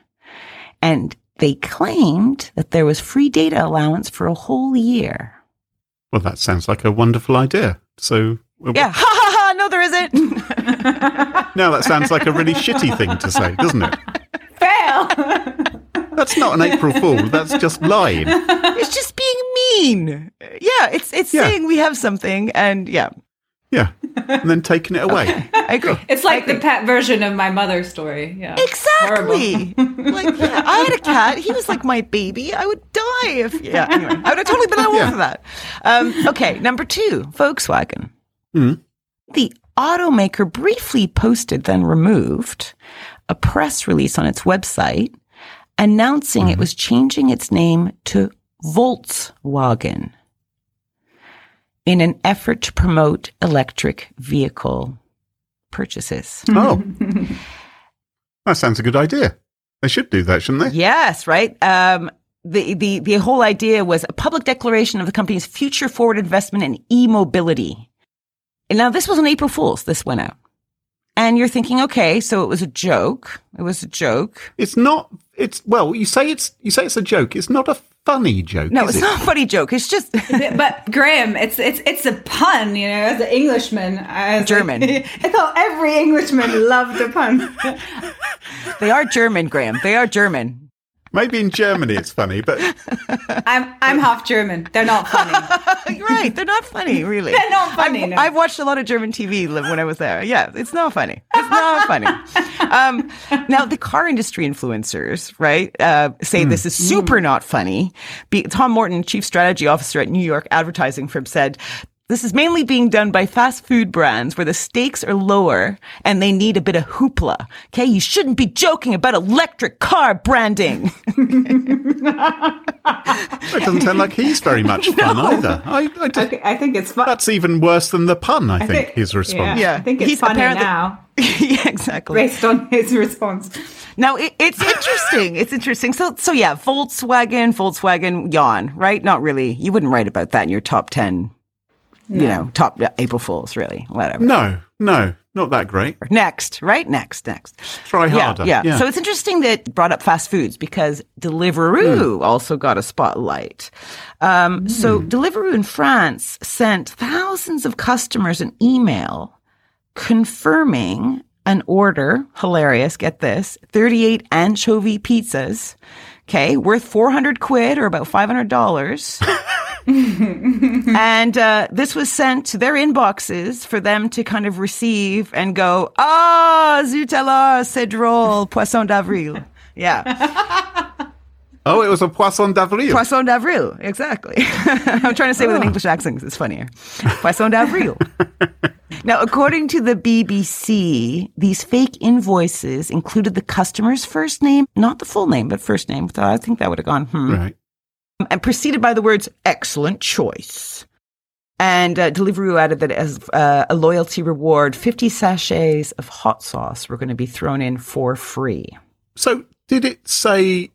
And they claimed that there was free data allowance for a whole year. Well, that sounds like a wonderful idea. So, well, Yeah. Ha ha ha. No, there isn't. now that sounds like a really shitty thing to say, doesn't it? Fail. That's not an April Fool. That's just lying. it's just being mean. Yeah. It's, it's Yeah. saying we have something. And yeah, Yeah. And then taking it away. I agree. It's like the pet version of my mother's story. Yeah. Exactly. like, yeah, I had a cat. He was like my baby. I would die if, yeah, anyway, I would have totally been on board Yeah. for that. Um, okay, number two, Volkswagen. Mhm. The automaker briefly posted, then removed, a press release on its website announcing it was changing its name to Voltswagen in an effort to promote electric vehicle purchases. Oh. That sounds a good idea. They should do that, shouldn't they? Yes, right. Um, the, the, the whole idea was a public declaration of the company's future forward investment in e-mobility. And now this was an April Fool's. This went out. And you're thinking, okay, so it was a joke. It was a joke. It's not. It's well. You say it's. You say it's a joke. It's not a funny joke. No, is it's it? not a funny joke. It's just but Graham, it's it's it's a pun, you know. As an Englishman, as was German. Like, I thought every Englishman loved a pun. they are German, Graham. They are German. Maybe in Germany it's funny, but I'm I'm half German. They're not funny. Right. They're not funny, really. They're not funny, I've, no. I've watched a lot of German TV li- when I was there. Yeah, it's not funny. It's not funny. Um, now, the car industry influencers, right, uh, say this is super not funny. Be- Tom Morton, chief strategy officer at New York Advertising Firm, said. This is mainly being done by fast food brands where the stakes are lower and they need a bit of hoopla. Okay, you shouldn't be joking about electric car branding. it doesn't sound like he's very much fun either. I, I just- Okay, I think it's fun. That's even worse than the pun. I, think, his response. Yeah. I think it's He's funny apparently- now yeah, exactly. based on his response. Now it, it's interesting. It's interesting. So, so yeah, Volkswagen, Volkswagen, yawn, right? Not really. You wouldn't write about that in your top ten you know, top April Fools, really. Whatever. No, no, not that great. Next, right? Next, next. Try harder. Yeah, yeah. So it's interesting that brought up fast foods because Deliveroo Hmm. also got a spotlight. Um, So Deliveroo in France sent thousands of customers an email confirming an order. Hilarious. Get this: thirty-eight anchovy pizzas. Okay, worth four hundred quid or about five hundred dollars. and uh, this was sent to their inboxes for them to kind of receive and go, ah, zut alors, c'est drôle, poisson d'avril. Yeah, Oh, it was a poisson d'avril. poisson d'avril, exactly. I'm trying to say it with an English accent because it's funnier. Poisson d'avril. Now, according to the BBC, these fake invoices included the customer's first name, not the full name, but first name. So I think that would have gone, hmm. right. And preceded by the words "excellent choice." And uh, Deliveroo added that as uh, a loyalty reward, 50 sachets of hot sauce were going to be thrown in for free. So, did it say,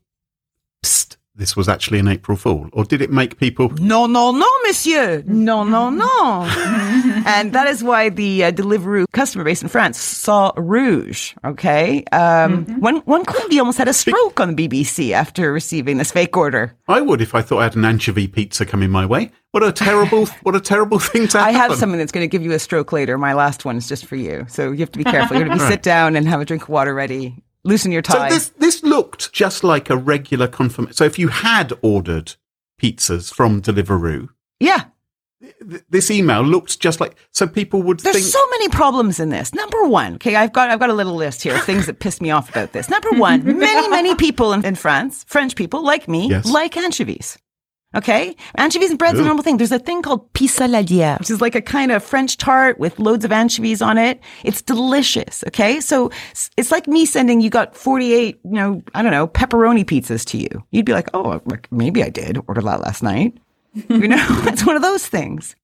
Psst, this was actually an April Fool? Or did it make people. No, no, no, monsieur. No, no, no. and that is why the uh, Deliveroo customer base in France saw rouge. Okay. Um, one, one claimed almost had a stroke on the BBC after receiving this fake order. I would if I thought I had an anchovy pizza coming my way. What a terrible, what a terrible thing to happen. I have something that's going to give you a stroke later. My last one is just for you. So you have to be careful. You have to be sit down and have a drink of water ready. Loosen your So tie. this this looked just like a regular confirmation. So if you had ordered pizzas from Deliveroo, yeah. th- this email looked just like. So people would There's think. so many problems in this. Number one, okay, I've got I've got a little list here of things that piss me off about this. Number one, many many people in, in France, French people like me, Yes. like anchovies. Okay, anchovies and bread's a normal thing. There's a thing called pissaladière, which is like a kind of French tart with loads of anchovies on it. It's delicious. Okay, so it's like me sending you got 48, you know, I don't know, pepperoni pizzas to you. You'd be like, oh, uh, like, maybe I did order that last night. You know, it's one of those things.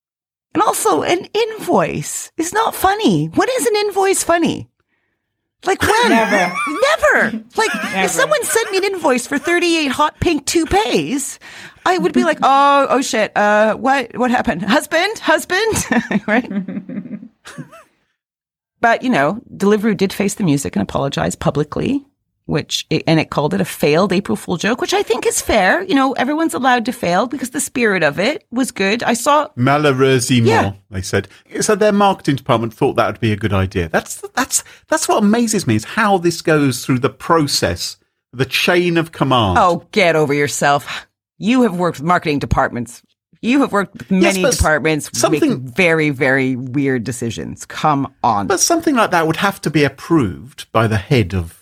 And also, an invoice is not funny. When is an invoice funny? Like when? Never. Never. Like if someone sent me an invoice for 38 hot pink toupees, I would be like, oh, oh shit. Uh, what, what happened? Husband? Husband? right? but, you know, Deliveroo did face the music and apologize publicly, which, and it called it a failed April Fool joke, which I think is fair. You know, everyone's allowed to fail because the spirit of it was good. I saw Malheureusement, Yeah. they said. So their marketing department thought that would be a good idea. That's that's that's what amazes me is how this goes through the process, the chain of command. Oh, get over yourself. You have worked with marketing departments. You have worked with many but departments something- making very, very weird decisions. Come on. But something like that would have to be approved by the head of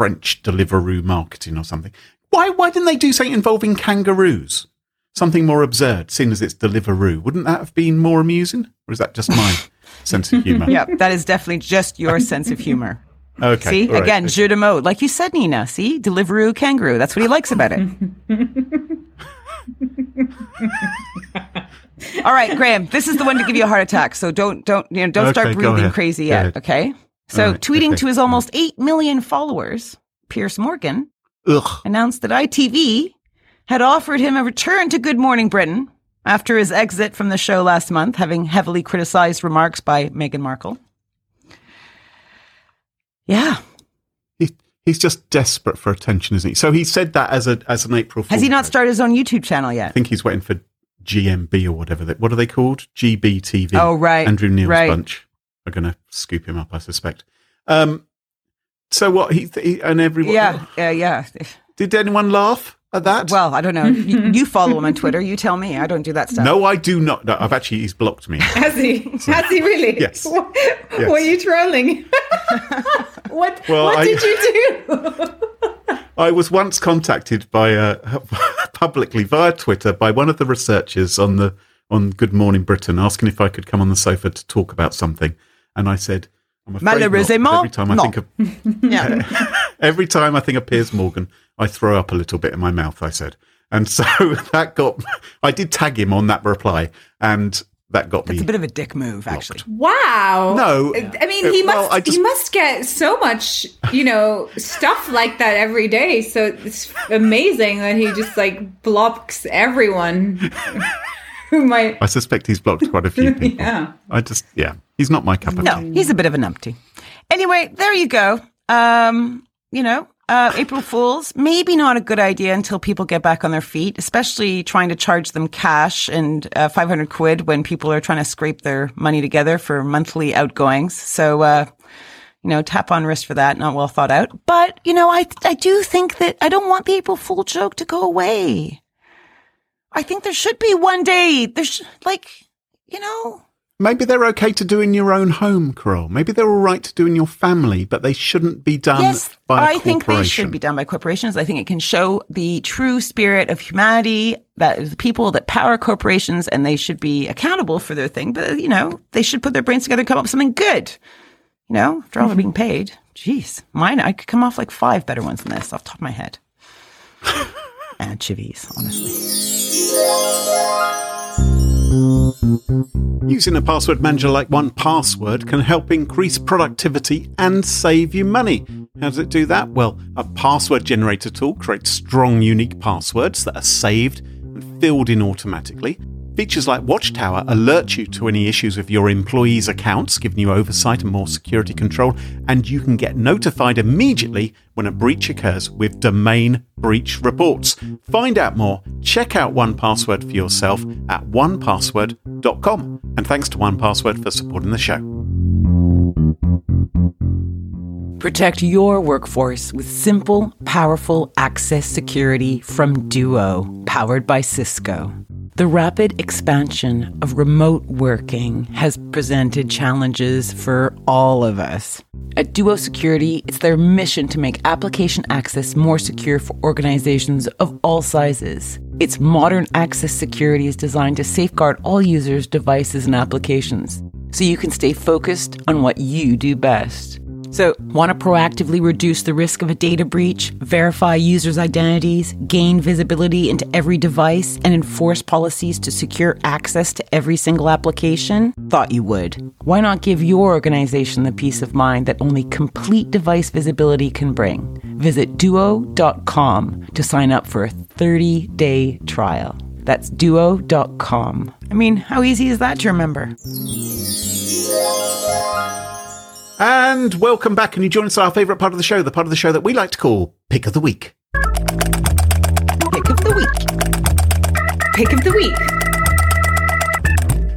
French Deliveroo marketing or something. Why why didn't they do something involving kangaroos? Something more absurd, seeing as it's Deliveroo. Wouldn't that have been more amusing? Or is that just my sense of humour? yeah, that is definitely just your sense of humor. Okay. See, all right. again, jeu de mots. Like you said, Nina. See, Deliveroo kangaroo. That's what he likes about it. All right, Graham. This is the one to give you a heart attack. So don't, don't, you know, don't Okay, start breathing crazy yet. Okay. So right, tweeting to his almost eight million followers, Piers Morgan Ugh. announced that ITV had offered him a return to Good Morning Britain after his exit from the show last month, having heavily criticized remarks by Meghan Markle. Yeah. He, he's just desperate for attention, isn't he? So he said that as a as an April. Has he not started his own YouTube channel yet? I think he's waiting for GMB or whatever. They, what are they called? GBTV. Oh, right, Andrew Neil's right. bunch are going to scoop him up, I suspect. Um, so what? He, he and everyone. Yeah, yeah, yeah. Did anyone laugh at that? Well, I don't know. You, you follow him on Twitter. You tell me. I don't do that stuff. no, I do not. No, I've actually he's blocked me. Has he? Has he really? Yes. What, Yes. Were you trolling? what Well, What I- did you do? I was once contacted by uh, publicly via Twitter by one of the researchers on the on Good Morning Britain, asking if I could come on the sofa to talk about something, and I said, "I'm afraid not." Every time I no. think of Yeah. every time I think of Piers Morgan, I throw up a little bit in my mouth. I said, and so that got. I did tag him on that reply, and that got It's me. a bit of a dick move, actually. Wow. No. I mean, Uh, he well, must I just- he must get so much, you know, stuff like that every day. So it's amazing that he just like blocks everyone. who might. I suspect he's blocked quite a few people. Yeah. I just, yeah, he's not my cup of No, tea. he's a bit of a numpty. Anyway, there you go. Um, you know, uh, April Fools, maybe not a good idea until people get back on their feet, especially trying to charge them cash and uh, 500 quid when people are trying to scrape their money together for monthly outgoings. So, uh, you know, tap on wrist for that. Not well thought out. But, you know, I, I do think that I don't want the April Fool joke to go away. I think there should be one day. There's like, you know, Maybe they're okay to do in your own home, Carole. Maybe they're all right to do in your family, but they shouldn't be done yes, by I think they should be done by corporations. I think it can show the true spirit of humanity that the people that power corporations and they should be accountable for their thing. But, you know, they should put their brains together and come up with something good. You know, after all they're mm-hmm. being paid. Jeez, mine, I could come off like five better ones than this off the top of my head. Anchovies, honestly. Using a password manager like 1Password can help increase productivity and save you money. How does it do that? Well, a password generator tool creates strong, unique passwords that are saved and filled in automatically. Features like Watchtower alert you to any issues with your employees' accounts, giving you oversight and more security control, and you can get notified immediately when a breach occurs with domain breach reports. Find out more, check out 1Password for yourself at onepassword.com. And thanks to 1Password for supporting the show. Protect your workforce with simple, powerful access security from Duo, powered by Cisco. The rapid expansion of remote working has presented challenges for all of us. At Duo Security, it's their mission to make application access more secure for organizations of all sizes. Its modern access security is designed to safeguard all users, devices, and applications so you can stay focused on what you do best. So, want to proactively reduce the risk of a data breach, verify users' identities, gain visibility into every device, and enforce policies to secure access to every single application? Thought you would. Why not give your organization the peace of mind that only complete device visibility can bring? Visit duo.com to sign up for a 30 day trial. That's duo.com. I mean, how easy is that to remember? And welcome back, and you join us at our favourite part of the show, the part of the show that we like to call Pick of the Week. Pick of the week. Pick of the week.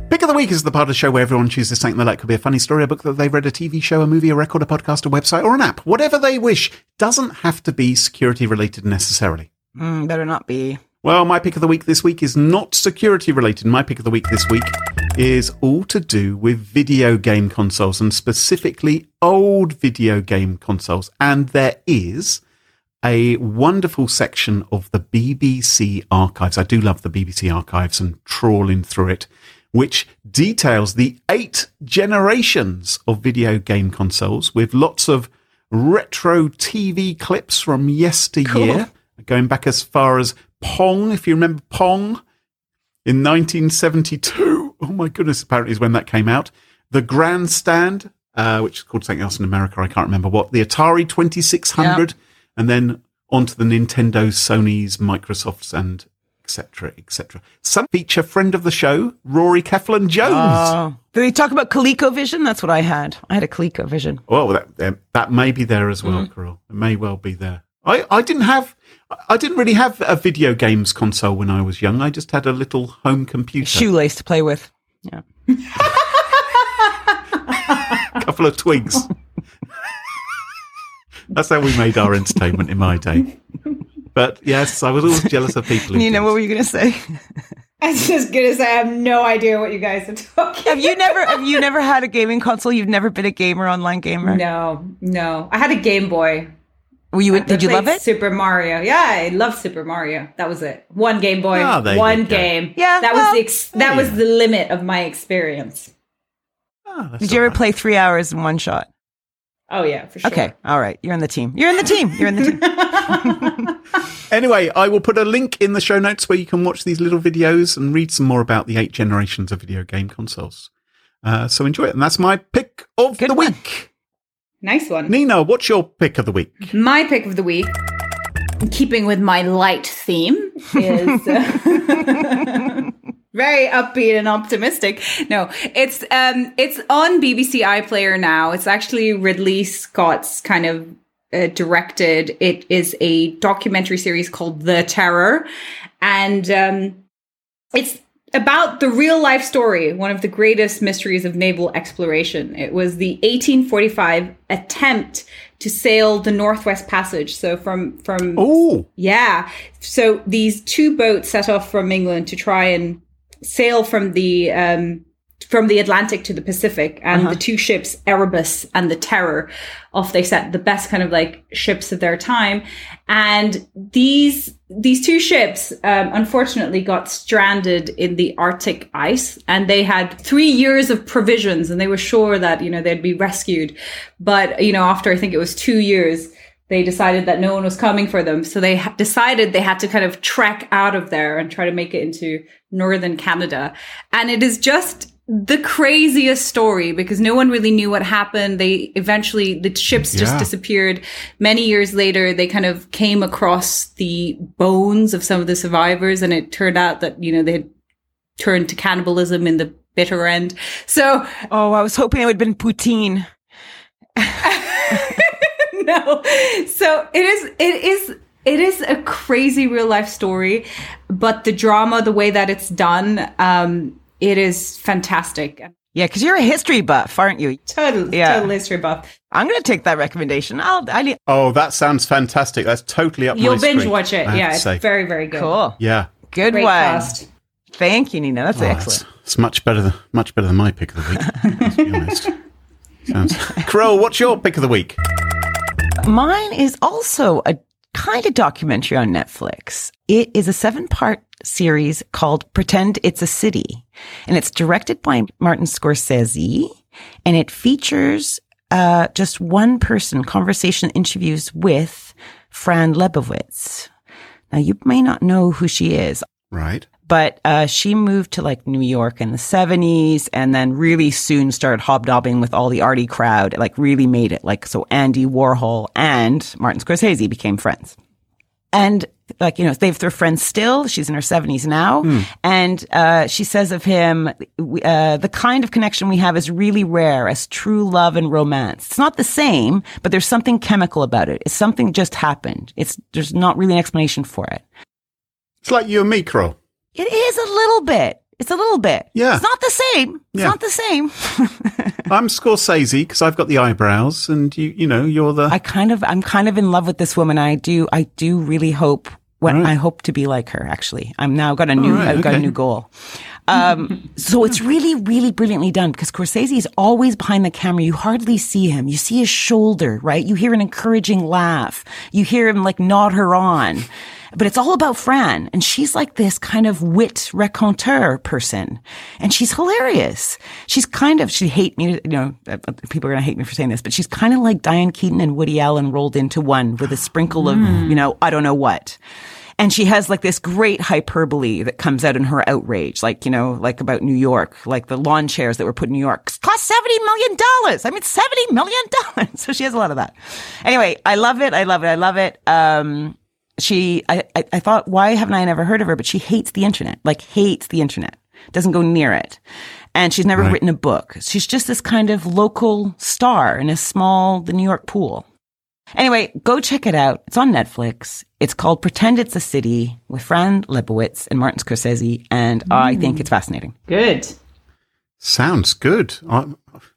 Pick of the Week is the part of the show where everyone chooses something they like. Could be a funny story, a book that they've read, a TV show, a movie, a record, a podcast, a website, or an app. Whatever they wish. Doesn't have to be security related necessarily. Mm, better not be. Well, my pick of the week this week is not security related. My pick of the week this week is all to do with video game consoles and specifically old video game consoles. And there is a wonderful section of the BBC archives. I do love the BBC archives and trawling through it, which details the eight generations of video game consoles with lots of retro TV clips from yesteryear, going back as far as Pong, if you remember Pong in 1972. Oh my goodness, apparently is when that came out. The Grandstand, uh, which is called something else in America, I can't remember what. The Atari 2600, and then onto the Nintendo, Sony's, Microsoft's, and etc. etc. Some feature friend of the show, Rory Cellan-Jones. Oh. Did they talk about ColecoVision? That's what I had. I had a ColecoVision. well, that, that that may be there as well, mm-hmm. Carole. It may well be there. I, I didn't have, I didn't really have a video games console when I was young. I just had a little home computer. Shoelace to play with. Yeah. a couple of twigs. That's how we made our entertainment in my day. But yes, I was always jealous of people. Who Nina, did. what were you going to say? I was just gonna say I have no idea what you guys are talking. have you never have you never had a gaming console? You've never been a gamer, online gamer? No, no. I had a Game Boy. Were you? I Did you love it? Super Mario. Yeah, I love Super Mario. That was it. One Game Boy. There you one go. game. Yeah, that well, was the ex- that there was the limit of my experience. That's Did you ever right. play three hours in one shot? Oh yeah, for sure. Okay, all right. You're in the team. You're in the team. You're in the team. Anyway, I will put a link in the show notes where you can watch these little videos and read some more about the eight generations of video game consoles. Uh, so enjoy it. And that's my pick of Good the one. week. Nice one. Nina, what's your pick of the week? My pick of the week, in keeping with my light theme, is uh, very upbeat and optimistic. No, it's um it's on BBC iPlayer now. It's actually Ridley Scott's kind of uh, directed. It is a documentary series called The Terror, and um, it's about the real life story, one of the greatest mysteries of naval exploration. It was the 1845 attempt to sail the Northwest Passage. So from from Oh, yeah, so these two boats set off from England to try and sail from the um, from the Atlantic to the Pacific, and the two ships, Erebus and the Terror, off they set, the best kind of like ships of their time. And these these two ships, um, unfortunately, got stranded in the Arctic ice, and they had three years of provisions, and they were sure that you know they'd be rescued, but you know after I think it was two years they decided that no one was coming for them. So they ha- decided they had to kind of trek out of there and try to make it into northern Canada. And it is just the craziest story because no one really knew what happened. They eventually, the ships just Yeah. disappeared. Many years later, they kind of came across the bones of some of the survivors and it turned out that, you know, they had turned to cannibalism in the bitter end. So Oh, I was hoping it would have been poutine. no. So it is it is it is a crazy real life story, but the drama, the way that it's done, um, it is fantastic. Yeah, because you're a history buff, aren't you? Total, Yeah. total history buff. I'm going to take that recommendation. I'll, I oh, that sounds fantastic. That's totally up You'll my binge street, watch it. I Yeah, it's say. very, very good. cool. yeah. Good Great one. cast. Thank you, Nina. That's Oh, excellent. It's, it's much better than much better than my pick of the week. let's be honest. Sounds. Crow, what's your pick of the week? Mine is also a kind of documentary on Netflix. It is a seven part series called Pretend It's a City. And it's directed by Martin Scorsese. And it features uh, just one person conversation interviews with Fran Lebowitz. Now, you may not know who she is Right. but uh, she moved to like New York in the 70s and then really soon started hobnobbing with all the arty crowd, like really made it. Like, so Andy Warhol and Martin Scorsese became friends. And like, you know, they've, they're friends still. She's in her 70s now. And uh, she says of him, uh, the kind of connection we have is really rare as true love and romance. It's not the same, but there's something chemical about it. It's something just happened. It's, there's not really an explanation for it. It's like you and me, Crow. It is a little bit. It's a little bit. Yeah. It's not the same. It's Yeah. not the same. I'm Scorsese because I've got the eyebrows, and you, you know, you're the. I kind of, I'm kind of in love with this woman. I do, I do really hope. When Right. I hope to be like her. Actually, I'm now got a new, right, I've got a new goal. Um, so it's really, really brilliantly done because Scorsese is always behind the camera. You hardly see him. You see his shoulder, right? You hear an encouraging laugh. You hear him like nod her on. But it's all about Fran, and she's like this kind of wit raconteur person, and she's hilarious. She's kind of she hate me, you know. uh, uh, People are gonna hate me for saying this, but she's kind of like Diane Keaton and Woody Allen rolled into one with a sprinkle of you know I don't know what. And she has like this great hyperbole that comes out in her outrage, like, you know, like about New York, like the lawn chairs that were put in New York cost $70 million. I mean, $70 million. So she has a lot of that. Anyway, I love it. I love it. I love it. Um, she, I, I, I thought, why haven't I never heard of her? But she hates the internet, like hates the internet, doesn't go near it. And she's never Right. written a book. She's just this kind of local star in a small, the New York pool. Anyway, go check it out. It's on Netflix. It's called Pretend It's a City with Fran Lebowitz and Martin Scorsese. And I think mm. it's fascinating. Good. Sounds good. I,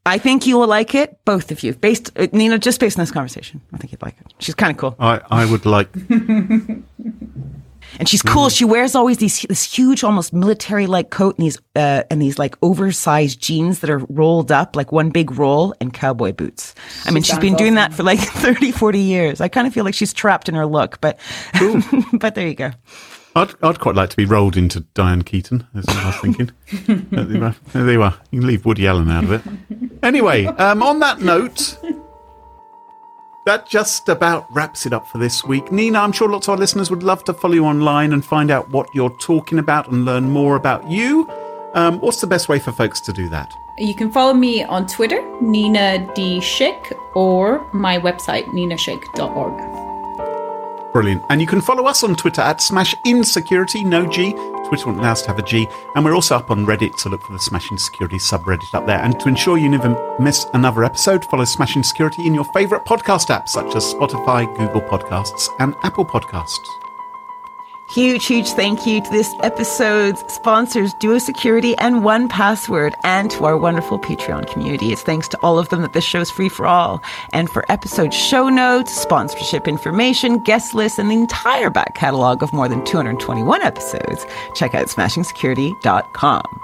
I think you will like it, both of you. Based, uh, Nina, just based on this conversation, I think you'd like it. She's kind of cool. I, I would like. And she's cool. She wears always these this huge, almost military-like coat and these uh, and these like oversized jeans that are rolled up like one big roll and cowboy boots. I mean, she's been doing that for like 30, 40 years. I kind of feel like she's trapped in her look, but but there you go. I'd, I'd quite like to be rolled into Diane Keaton, is what I was thinking. There, you are. there you are. You can leave Woody Allen out of it. Anyway, um, on that note, that just about wraps it up for this week. Nina, I'm sure lots of our listeners would love to follow you online and find out what you're talking about and learn more about you. Um, what's the best way for folks to do that? You can follow me on Twitter, Nina D. Schick, or my website, ninaschick.org. Brilliant. And you can follow us on Twitter at Smash Insecurity, no G, Twitter won't allow us to have a G. And we're also up on Reddit, so look for the Smashing Security subreddit up there. And to ensure you never miss another episode, follow Smashing Security in your favourite podcast apps such as Spotify, Google Podcasts, and Apple Podcasts. Huge, huge thank you to this episode's sponsors, Duo Security and 1Password, and to our wonderful Patreon community. It's thanks to all of them that this show's free for all. And for episode show notes, sponsorship information, guest lists, and the entire back catalog of more than 221 episodes, check out smashingsecurity.com.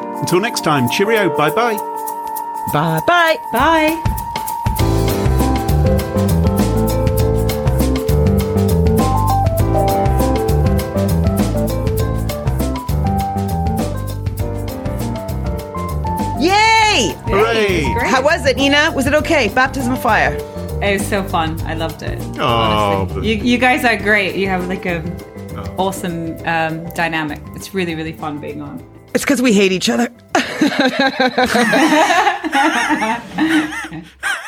Until next time, cheerio, bye bye. Bye bye. Bye. Yay! Hooray! Great. How was it, Ina? Was it okay? Baptism of fire. It was so fun. I loved it. Oh, but- you, you guys are great. You have like a awesome um, dynamic. It's really really fun being on. It's because we hate each other.